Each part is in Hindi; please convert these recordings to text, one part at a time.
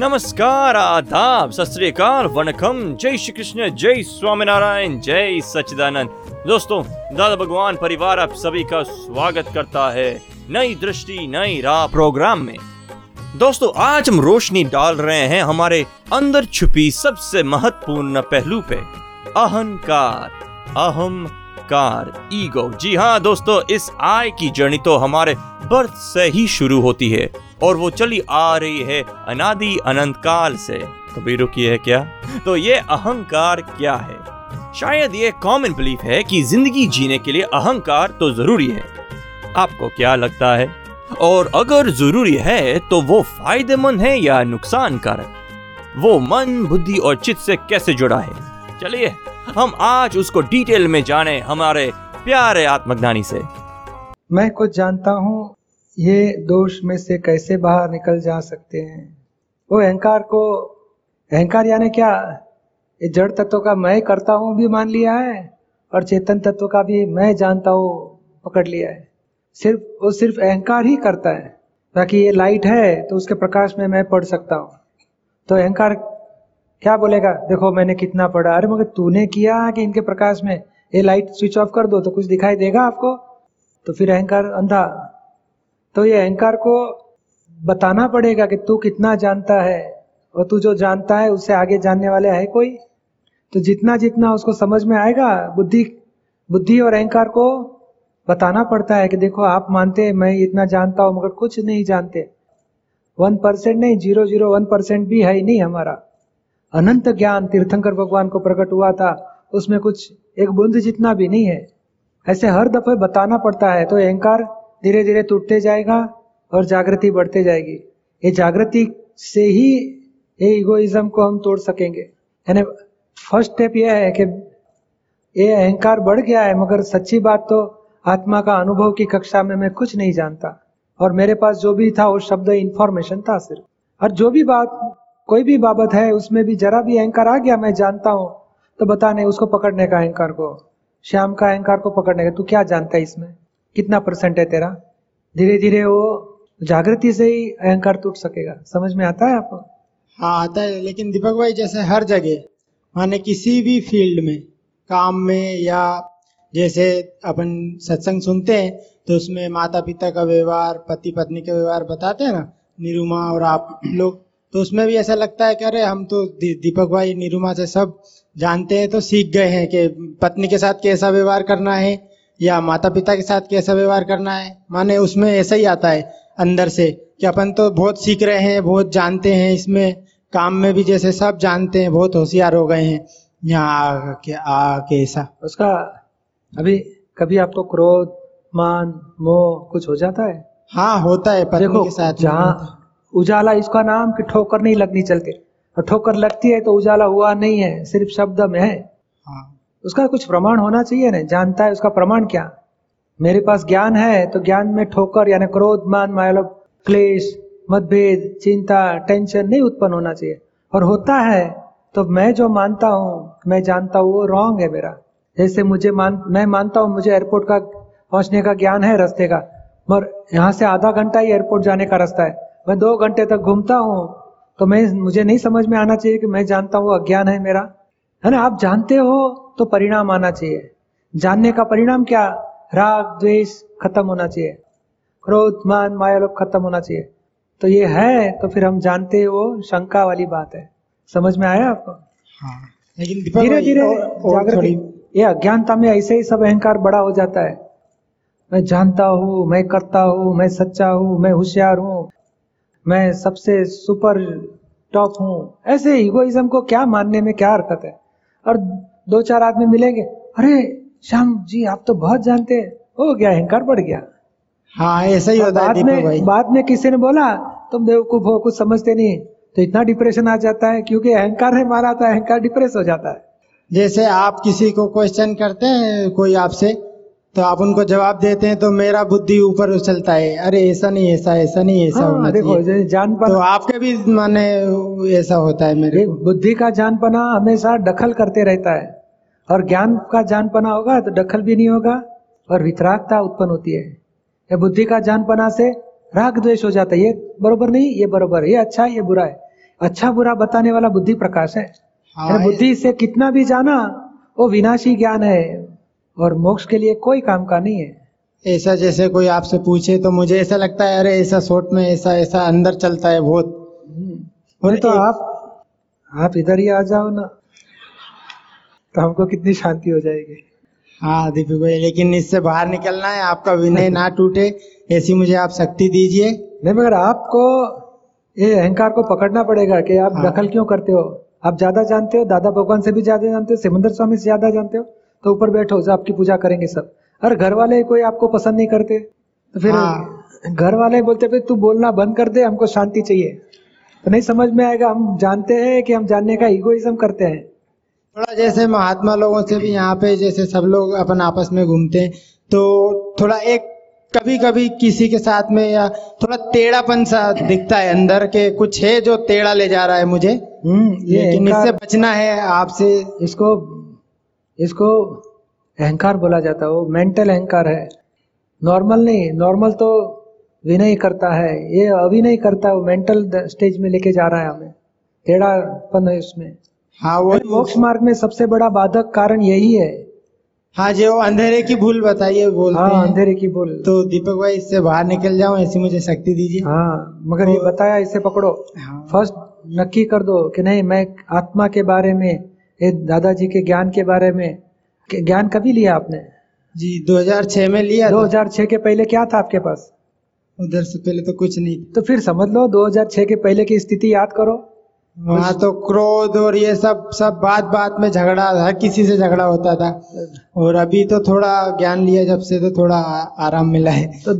नमस्कार, आदाब सत वनकम जय श्री कृष्ण जय स्वामीनारायण, जय सच्चिदानंद। दोस्तों, दादा भगवान परिवार आप सभी का स्वागत करता है नई दृष्टि, नई राह प्रोग्राम में। दोस्तों, आज हम रोशनी डाल रहे हैं हमारे अंदर छुपी सबसे महत्वपूर्ण पहलू पे। अहंकार अहंकार, ईगो। जी हाँ दोस्तों, इस आय की जर्नी तो हमारे बर्थ से ही शुरू होती है। और वो चली आ रही है अनादि अनंत काल से। कभी रुकी है क्या? तो ये अहंकार क्या है? शायद ये कॉमन बिलीफ है कि ज़िंदगी जीने के लिए अहंकार तो ज़रूरी है। आपको क्या लगता है? और अगर ज़रूरी है तो वो फ़ायदेमंद है या नुकसान कारक वो मन, बुद्धि और चित्त से कैसे जुड़ा है? चलिए, हम आज उसको डिटेल में जाने हमारे प्यारे आत्मज्ञानी से। मैं कुछ जानता हूँ ये दोष में से कैसे बाहर निकल जा सकते हैं? वो अहंकार को, अहंकार यानी क्या? ये जड़ तत्व का मैं करता हूँ भी मान लिया है, और चेतन तत्व का भी मैं जानता हूँ, पकड़ लिया है। सिर्फ़, वो सिर्फ़ अहंकार ही करता है। बाकी ये लाइट है तो उसके प्रकाश में मैं पढ़ सकता हूँ। तो अहंकार क्या बोलेगा? देखो, मैंने कितना पढ़ा। अरे, मगर तूने किया कि इनके प्रकाश में? ये लाइट स्विच ऑफ़ कर दो तो कुछ दिखाई देगा आपको? तो फिर अहंकार अंधा तो ये अहंकार को बताना पड़ेगा कि तू कितना जानता है और तू जो जानता है उससे आगे जानने वाले है कोई? तो जितना जितना उसको समझ में आएगा, बुद्धि बुद्धि और अहंकार को बताना पड़ता है कि देखो, आप मानते हैं, मैं इतना जानता हूँ, मगर कुछ नहीं जानते। वन परसेंट नहीं, ज़ीरो ज़ीरो, वन परसेंट भी है ही नहीं हमारा। अनंत ज्ञान तीर्थंकर भगवान को प्रकट हुआ था, उसमें कुछ एक बूंद जितना भी नहीं है। ऐसे हर दफे बताना पड़ता है तो अहंकार धीरे धीरे टूटते जाएगा और जागृति बढ़ते जाएगी। ये जागृति से ही ये इगोइज्म को हम तोड़ सकेंगे। यानी फ़र्स्ट स्टेप यह है कि ये अहंकार बढ़ गया है, मगर सच्ची बात तो आत्मा का अनुभव की कक्षा में मैं कुछ नहीं जानता। और मेरे पास जो भी था, वो शब्द इंफॉर्मेशन था सिर्फ़। और जो भी बात, कोई भी बाबत है, उसमें भी जरा भी अहंकार आ गया, मैं जानता हूँ तो बता नहीं, उसको पकड़ने का अहंकार को, श्याम का अहंकार को पकड़ने का, तू क्या जानता है इसमें? कितना परसेंट है तेरा? धीरे धीरे वो जागृति से ही अहंकार टूट सकेगा। समझ में आता है आपको? हाँ आता है। लेकिन दीपक भाई, जैसे हर जगह, माने किसी भी फ़ील्ड में, काम में या जैसे अपन सत्संग सुनते हैं तो उसमें माता पिता का व्यवहार पति पत्नी का व्यवहार बताते हैं ना, निरुमा और आप लोग तो उसमें भी ऐसा लगता है कि अरे, हम तो दीपक भाई, निरुमा से सब जानते हैं तो सीख गए हैं कि पत्नी के साथ कैसा व्यवहार करना है। या माता पिता के साथ कैसा व्यवहार करना है? माने उसमें ऐसा ही आता है अंदर से कि अपन तो बहुत सीख रहे हैं बहुत जानते हैं इसमें काम में भी जैसे सब जानते हैं बहुत होशियार हो गए हैं। यहाँ आके आके ऐसा। उसका अभी कभी आपको क्रोध मान मोह कुछ हो जाता है? हाँ होता है पत्नी देखो के साथ जहाँ उजाला इसका नाम कि ठोकर नहीं लगनी चलते। और ठोकर लगती है तो उजाला हुआ नहीं है सिर्फ़ शब्द में है हाँ। उसका कुछ प्रमाण होना चाहिए ना? जानता है उसका प्रमाण क्या? मेरे पास ज्ञान है तो ज्ञान में ठोकर यानी क्रोध, मान, माया क्लेश, मतभेद, चिंता, टेंशन नहीं उत्पन्न होना चाहिए। और होता है तो मैं जो मानता हूँ, मैं जानता हूँ, वो रॉन्ग है मेरा। जैसे मुझे मान, मैं मानता हूँ, मुझे एयरपोर्ट का पहुँचने का ज्ञान है रास्ते का, मगर यहाँ से आधा घंटा ही एयरपोर्ट जाने का रास्ता है। मैं दो घंटे तक घूमता हूँ तो मैं, मुझे नहीं समझ में आना चाहिए कि मैं जानता हूँ अज्ञान है मेरा। है ना? आप जानते हो तो परिणाम आना चाहिए। जानने का परिणाम क्या? राग द्वेष खत्म होना चाहिए। क्रोध मान माया लोग खत्म होना चाहिए। तो ये है तो फिर हम जानते हैं वो शंका वाली बात है। समझ में आया आपको? हाँ। लेकिन धीरे धीरे जागृति ये अज्ञानता में ऐसे ही सब अहंकार बड़ा हो जाता है। मैं जानता हूँ मैं करता हूँ मैं सच्चा हूँ मैं होशियार हूँ मैं सबसे सुपर टॉप हूँ। ऐसे इगोइज्म को क्या मानने में क्या हरकत है? और दो चार आदमी मिलेंगे। अरे श्याम जी आप तो बहुत जानते हैं। हो गया अहंकार बढ़ गया। हाँ ऐसा ही होता है बाद में बाद में किसी ने बोला तुम बेवकूफ़ हो कुछ समझते नहीं। तो इतना डिप्रेशन आ जाता है क्योंकि अहंकार है मारा था अहंकार डिप्रेस हो जाता है। जैसे आप किसी को क्वेश्चन करते हैं कोई आपसे तो आप उनको जवाब देते हैं तो मेरा बुद्धि ऊपर उछलता है। अरे ऐसा नहीं ऐसा ऐसा नहीं ऐसा हाँ, होना देखो जान तो आपके भी माने ऐसा होता है मेरे बुद्धि का जानपना हमेशा दखल करते रहता है। और ज्ञान का जानपना होगा तो दखल भी नहीं होगा और वितरागता उत्पन्न होती है। ये बुद्धि का जानपना से राग द्वेष हो जाता है। ये बरोबर नहीं ये बरोबर ये अच्छा है ये बुरा है। अच्छा बुरा बताने वाला बुद्धि प्रकाश है। हाँ, बुद्धि से कितना भी जाना वो विनाशी ज्ञान है। और मोक्ष के लिए कोई काम का नहीं है। ऐसा जैसे कोई आपसे पूछे तो मुझे ऐसा लगता है अरे ऐसा शॉर्ट में ऐसा ऐसा अंदर चलता है बहुत। और तो एक- आप आप इधर ही आ जाओ ना तो हमको कितनी शांति हो जाएगी। हाँ दीपक भाई लेकिन इससे बाहर निकलना है आपका विनय ना टूटे ऐसी मुझे आप शक्ति दीजिए। नहीं मगर आपको ये अहंकार को पकड़ना पड़ेगा कि आप हाँ। दखल क्यों करते हो? आप ज़्यादा जानते हो दादा भगवान से भी ज़्यादा जानते हो सिमंदर स्वामी से ज़्यादा जानते हो? तो ऊपर बैठो जो आपकी पूजा करेंगे सब। अरे घर वाले कोई आपको पसंद नहीं करते? तो फिर हाँ। घर वाले बोलते भाई तू बोलना बंद कर दे हमको शांति चाहिए। तो नहीं समझ में आएगा हम जानते हैं कि हम जानने का इगोइज्म करते हैं। थोड़ा जैसे महात्मा लोगों से भी यहाँ पे जैसे सब लोग अपन आपस में घूमते हैं तो थोड़ा एक कभी कभी किसी के साथ में या थोड़ा टेढ़ापन सा दिखता है अंदर के कुछ है जो टेढ़ा ले जा रहा है मुझे। हम्म ये लेकिन इससे बचना है आपसे। इसको इसको अहंकार बोला जाता है वो मेंटल अहंकार है। नॉर्मल नहीं नॉर्मल तो विनय करता है ये अभिनय करता है वो मेंटल स्टेज में लेके जा रहा है हमें टेढ़ापन है उसमें। हाँ वो मोक्ष मार्ग में सबसे बड़ा बाधक कारण यही है। हाँ जो अंधेरे की भूल बताइए बोलते हाँ हैं। अंधेरे की भूल। तो दीपक भाई इससे बाहर निकल जाओ ऐसी मुझे शक्ति दीजिए। हाँ मगर तो, ये बताया इसे पकड़ो। हाँ। फ़र्स्ट नक्की कर दो कि नहीं मैं आत्मा के बारे में ये दादाजी के ज्ञान के बारे में ज्ञान कभी लिया आपने? जी 2006 में लिया था। 2006 के पहले क्या था आपके पास? उधर से पहले तो कुछ नहीं। तो फिर समझ लो 2006 के पहले की स्थिति याद करो। वहाँ तो क्रोध और ये सब सब बात बात में झगड़ा हर किसी से झगड़ा होता था। और अभी तो थोड़ा ज्ञान लिया जब से तो थोड़ा आराम मिला है। तो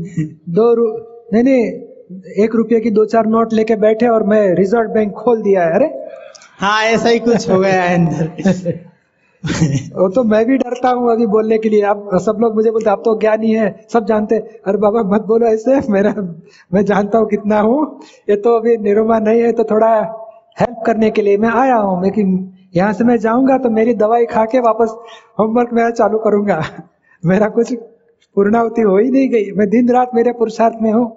दो रु... नहीं नहीं एक रुपये की दो चार नोट लेके बैठे और मैं रिज़र्व बैंक खोल दिया है अरे। हाँ ऐसा ही कुछ हो गया है अंदर। वो तो मैं भी डरता हूँ अभी बोलने के लिए। आप सब लोग मुझे बोलते आप तो ज्ञानी है, सब जानते अरे बाबा, मत बोलो ऐसे। मेरा, मैं जानता हूँ कितना हूँ। ये तो अभी निरुमा नहीं है तो थोड़ा हेल्प करने के लिए मैं आया हूँ, लेकिन यहाँ से मैं जाऊँगा तो मेरी दवाई खा के वापस होमवर्क मेरा चालू करूँगा। मेरा कुछ पूर्णावती हो ही नहीं गई। मैं दिन रात मेरे पुरुषार्थ में हूँ।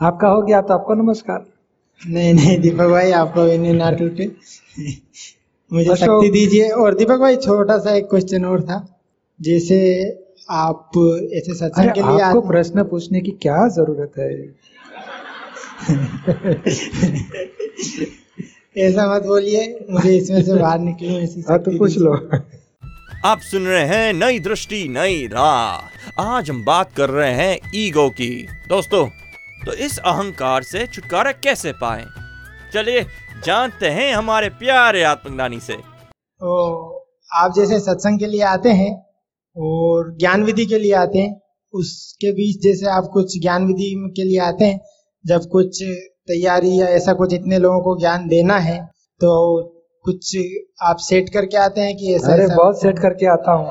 आपका हो गया तो आपको नमस्कार। नहीं नहीं दीपक भाई आपको इन्हें ना टूटे। मुझे शक्ति दीजिए। और दीपक भाई छोटा सा एक क्वेश्चन और था। जैसे आप ऐसे सत्संग के लिए आपको प्रश्न पूछने की क्या ज़रूरत है? ऐसा मत बोलिए मुझे इसमें से बाहर निकलूं ऐसी हाँ तो पूछ लो। आप सुन रहे हैं नई दृष्टि नई राह। आज हम बात कर रहे हैं ईगो की। दोस्तों तो इस अहंकार से छुटकारा कैसे पाए? चलिए जानते हैं हमारे प्यारे आत्मज्ञानी से। तो आप जैसे सत्संग के लिए आते हैं और ज्ञान विधि के लिए आते हैं उसके बीच जैसे आप कुछ ज्ञान विधि के लिए आते हैं जब कुछ तैयारी या ऐसा कुछ इतने लोगों को ज्ञान देना है तो कुछ आप सेट करके आते हैं कि ऐसा अरे ऐसा? बहुत सेट करके आता हूँ।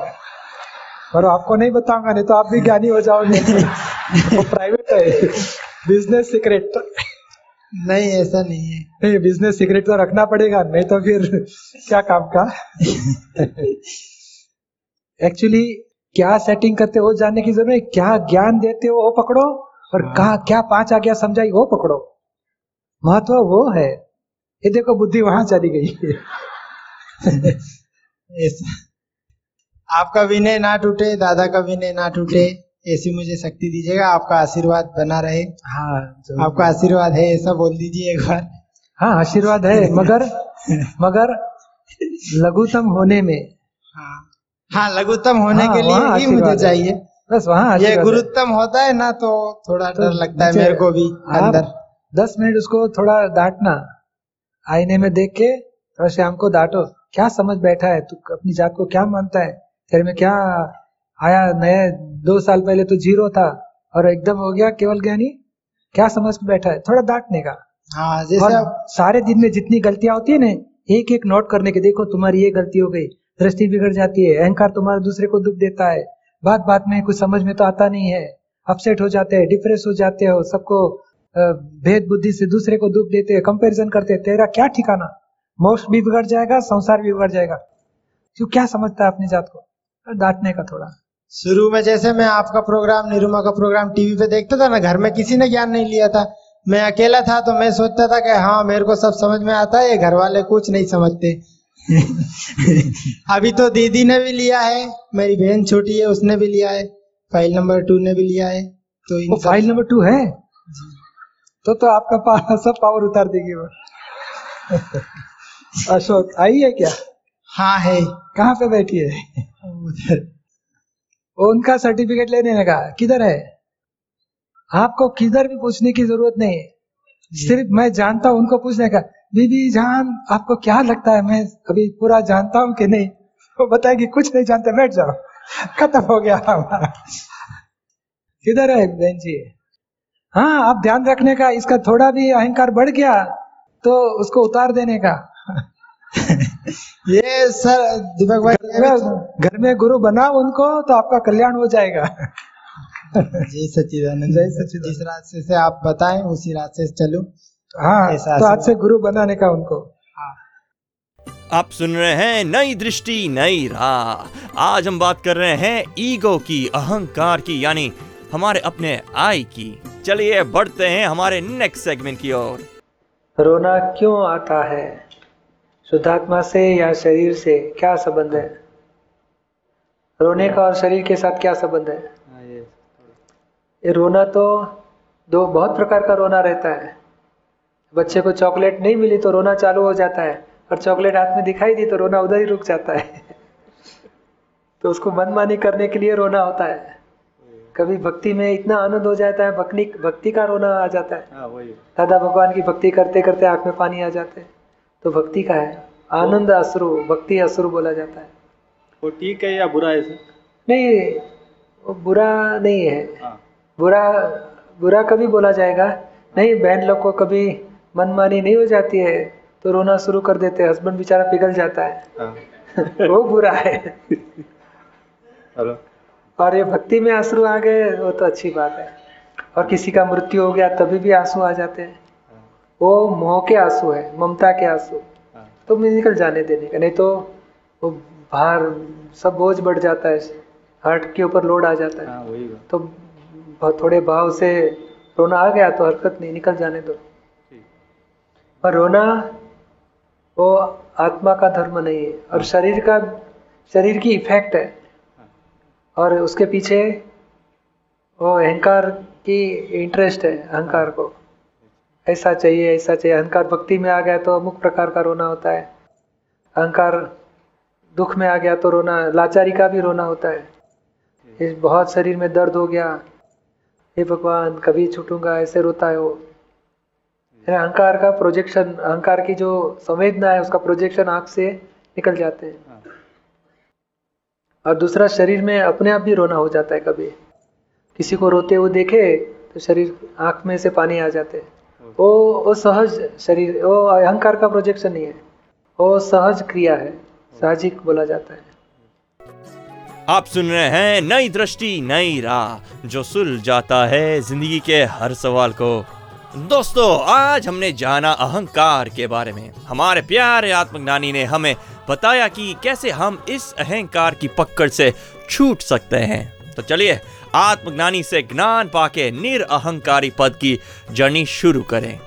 पर आपको नहीं बताऊँगा नहीं तो आप भी ज्ञानी हो जाओगे। वो प्राइवेट है। बिज़नेस सीक्रेट नहीं ऐसा नहीं है। नहीं बिज़नेस सीक्रेट तो रखना पड़ेगा नहीं तो फिर क्या काम का? एक्चुअली क्या सेटिंग करते हो जानने की ज़रूरत है क्या ज्ञान देते हो वो पकड़ो। और हाँ। कहा क्या पाँच आज्ञा समझाई वो पकड़ो। महत्व वो है। ये देखो बुद्धि वहाँ चली गई। आपका विनय ना टूटे दादा का विनय ना टूटे। ऐसी मुझे शक्ति दीजिएगा आपका आशीर्वाद बना रहे। हाँ आपका आशीर्वाद है ऐसा बोल दीजिए एक बार। हाँ आशीर्वाद है मगर मगर लघुतम होने में। हाँ हाँ लघुत्तम होने हाँ, के लिए ही मुझे चाहिए। बस वहाँ ये गुरुत्तम होता है ना तो थोड़ा डर तो डर लगता है मेरे को भी अंदर। दस मिनट उसको थोड़ा डांटना। आईने में देख के थोड़ा श्याम को डांटो। क्या समझ बैठा है? तू अपनी जात को क्या मानता है? तेरे में क्या आया नया दो साल पहले तो ज़ीरो था और एकदम हो गया केवल ज्ञानी। क्या समझ के बैठा है? थोड़ा डांटने का। हाँ जैसे आप सारे दिन में जितनी गलतियाँ होती है ना एक एक नोट करने के देखो तुम्हारी ये गलती हो गई दृष्टि बिगड़ जाती है अहंकार तुम्हारे दूसरे को दुख देता है। बात बात में कुछ समझ में तो आता नहीं है। अपसेट हो जाते हैं डिप्रेस हो जाते हो सबको भेद बुद्धि से दूसरे को दुख देते हैं कंपेरिजन करते हैं। तेरा क्या ठिकाना? मोक्ष भी बिगड़ जाएगा संसार भी बिगड़ जाएगा। क्यों क्या समझता है अपनी जात को? डांटने का थोड़ा। शुरू में जैसे मैं आपका प्रोग्राम निरुमा का प्रोग्राम टीवी पे देखता था ना घर में किसी ने ज्ञान नहीं लिया था। मैं अकेला था तो मैं सोचता था कि हाँ मेरे को सब समझ में आता है घर वाले कुछ नहीं समझते। अभी तो दीदी ने भी लिया है मेरी बहन छोटी है उसने भी लिया है फ़ाइल नंबर टू ने भी लिया है तो इन वो फ़ाइल नंबर टू है? तो तो आपका पा, सब पावर उतार देगी वो। अशोक आई है क्या? हाँ है। कहाँ पे बैठी है? उधर। उनका सर्टिफिकेट लेने लगा किधर है? आपको किधर भी पूछने की ज़रूरत नहीं। है सिर्फ़ मैं जानता हूँ उनको पूछने का बीबी जान आपको क्या लगता है? मैं अभी पूरा जानता हूँ कि नहीं? वो बताएगी कुछ नहीं जानते बैठ जाओ। खत्म हो गया हमारा। किधर है बहन जी? हाँ आप ध्यान रखने का इसका थोड़ा भी अहंकार बढ़ गया तो उसको उतार देने का। ये सर दीपक भाई घर घर में गुरु बनाओ उनको तो आपका कल्याण हो जाएगा। जी सच्चिदानंद। जय सच्चिदानंद। जिस रास्ते से आप बताएँ उसी रास्ते से चलूँ। हाँ तो आज से गुरु बनाने का उनको। आप सुन रहे हैं नई दृष्टि नई राह। आज हम बात कर रहे हैं ईगो की अहंकार की यानी हमारे अपने आई की। चलिए बढ़ते हैं हमारे नेक्स्ट सेगमेंट की ओर। रोना क्यों आता है? शुद्धात्मा से या शरीर से क्या संबंध है? रोने का और शरीर के साथ क्या संबंध है? ये रोना तो दो बहुत प्रकार का रोना रहता है। बच्चे को चॉकलेट नहीं मिली तो रोना चालू हो जाता है और चॉकलेट हाथ में दिखाई दी तो रोना उधर ही रुक जाता है। तो उसको मनमानी करने के लिए रोना होता है। कभी भक्ति में इतना आनंद हो जाता है भक्ति भक्ति का रोना आ जाता है। दादा भगवान की भक्ति करते करते आँख में पानी आ जाते हैं। तो भक्ति का है। आनंद अश्रु भक्ति अश्रु बोला जाता है। वो ठीक है या बुरा है सर? नहीं वो बुरा नहीं है। हाँ। बुरा बुरा कभी बोला जाएगा। नहीं बहन लोग को कभी मनमानी नहीं हो जाती है तो रोना शुरू कर देते हैं। हस्बैंड बेचारा पिघल जाता है। हाँ। वो बुरा है। और ये भक्ति में आँसू आ गए वो तो अच्छी बात है। और किसी का मृत्यु हो गया तभी भी आँसू आ जाते हैं। वो मोह के आँसू है ममता के आँसू। हाँ। तो मैं निकल जाने देने का नहीं तो वो भार सब बोझ बढ़ जाता है हार्ट के ऊपर लोड आ जाता है। हाँ तो थोड़े भाव से रोना आ गया तो हरकत नहीं निकल जाने दो। और रोना वो आत्मा का धर्म नहीं है और शरीर का शरीर की इफ़ेक्ट है। और उसके पीछे वो अहंकार की इंटरेस्ट है अहंकार को। ऐसा चाहिए ऐसा चाहिए। अहंकार भक्ति में आ गया तो अमुक प्रकार का रोना होता है। अहंकार दुख में आ गया तो रोना लाचारी का भी रोना होता है। इस बहुत शरीर में दर्द हो गया। हे भगवान कभी छूटूँगा ऐसे रोता है वो। अहंकार का प्रोजेक्शन अहंकार की जो संवेदना है उसका प्रोजेक्शन आँख से निकल जाते हैं। और दूसरा शरीर में अपने आप भी रोना हो जाता है कभी। किसी को रोते हुए देखे तो शरीर आँख में से पानी आ जाते हैं। वो वो सहज शरीर, वो अहंकार का प्रोजेक्शन नहीं है। वो सहज क्रिया है साहजिक बोला जाता है। आप सुन रहे हैं नई दृष्टि, नई राह, जो सुल जाता है ज़िंदगी के हर सवाल को। दोस्तों, आज हमने जाना अहंकार के बारे में। हमारे प्यारे आत्मज्ञानी ने हमें बताया कि कैसे हम इस अहंकार की पकड़ से छूट सकते हैं। तो चलिए आत्मज्ञानी से ज्ञान पाके निरअहंकारी पद की जर्नी शुरू करें।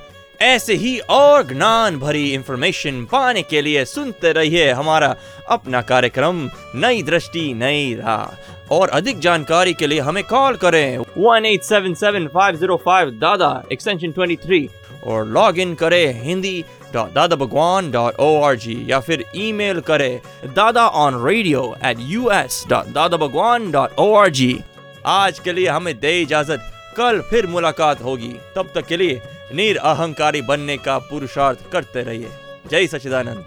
ऐसे ही और ज्ञान भरी इंफॉर्मेशन पाने के लिए सुनते रहिए हमारा अपना कार्यक्रम, नई दृष्टि, नई राह। और अधिक जानकारी के लिए हमें कॉल करें। One eight seven seven five zero five Dada extension twenty three और लॉग इन करें Hindi dot Dada Bhagwan dot O R G या फिर ईमेल करें Dada on radio at U S dot Dada Bhagwan dot O R G आज के लिए हमें दे इजाज़त। कल फिर मुलाकात होगी। तब तक के लिए नीर अहंकारी बनने का पुरुषार्थ करते रहिए। जय सच्चिदानंद।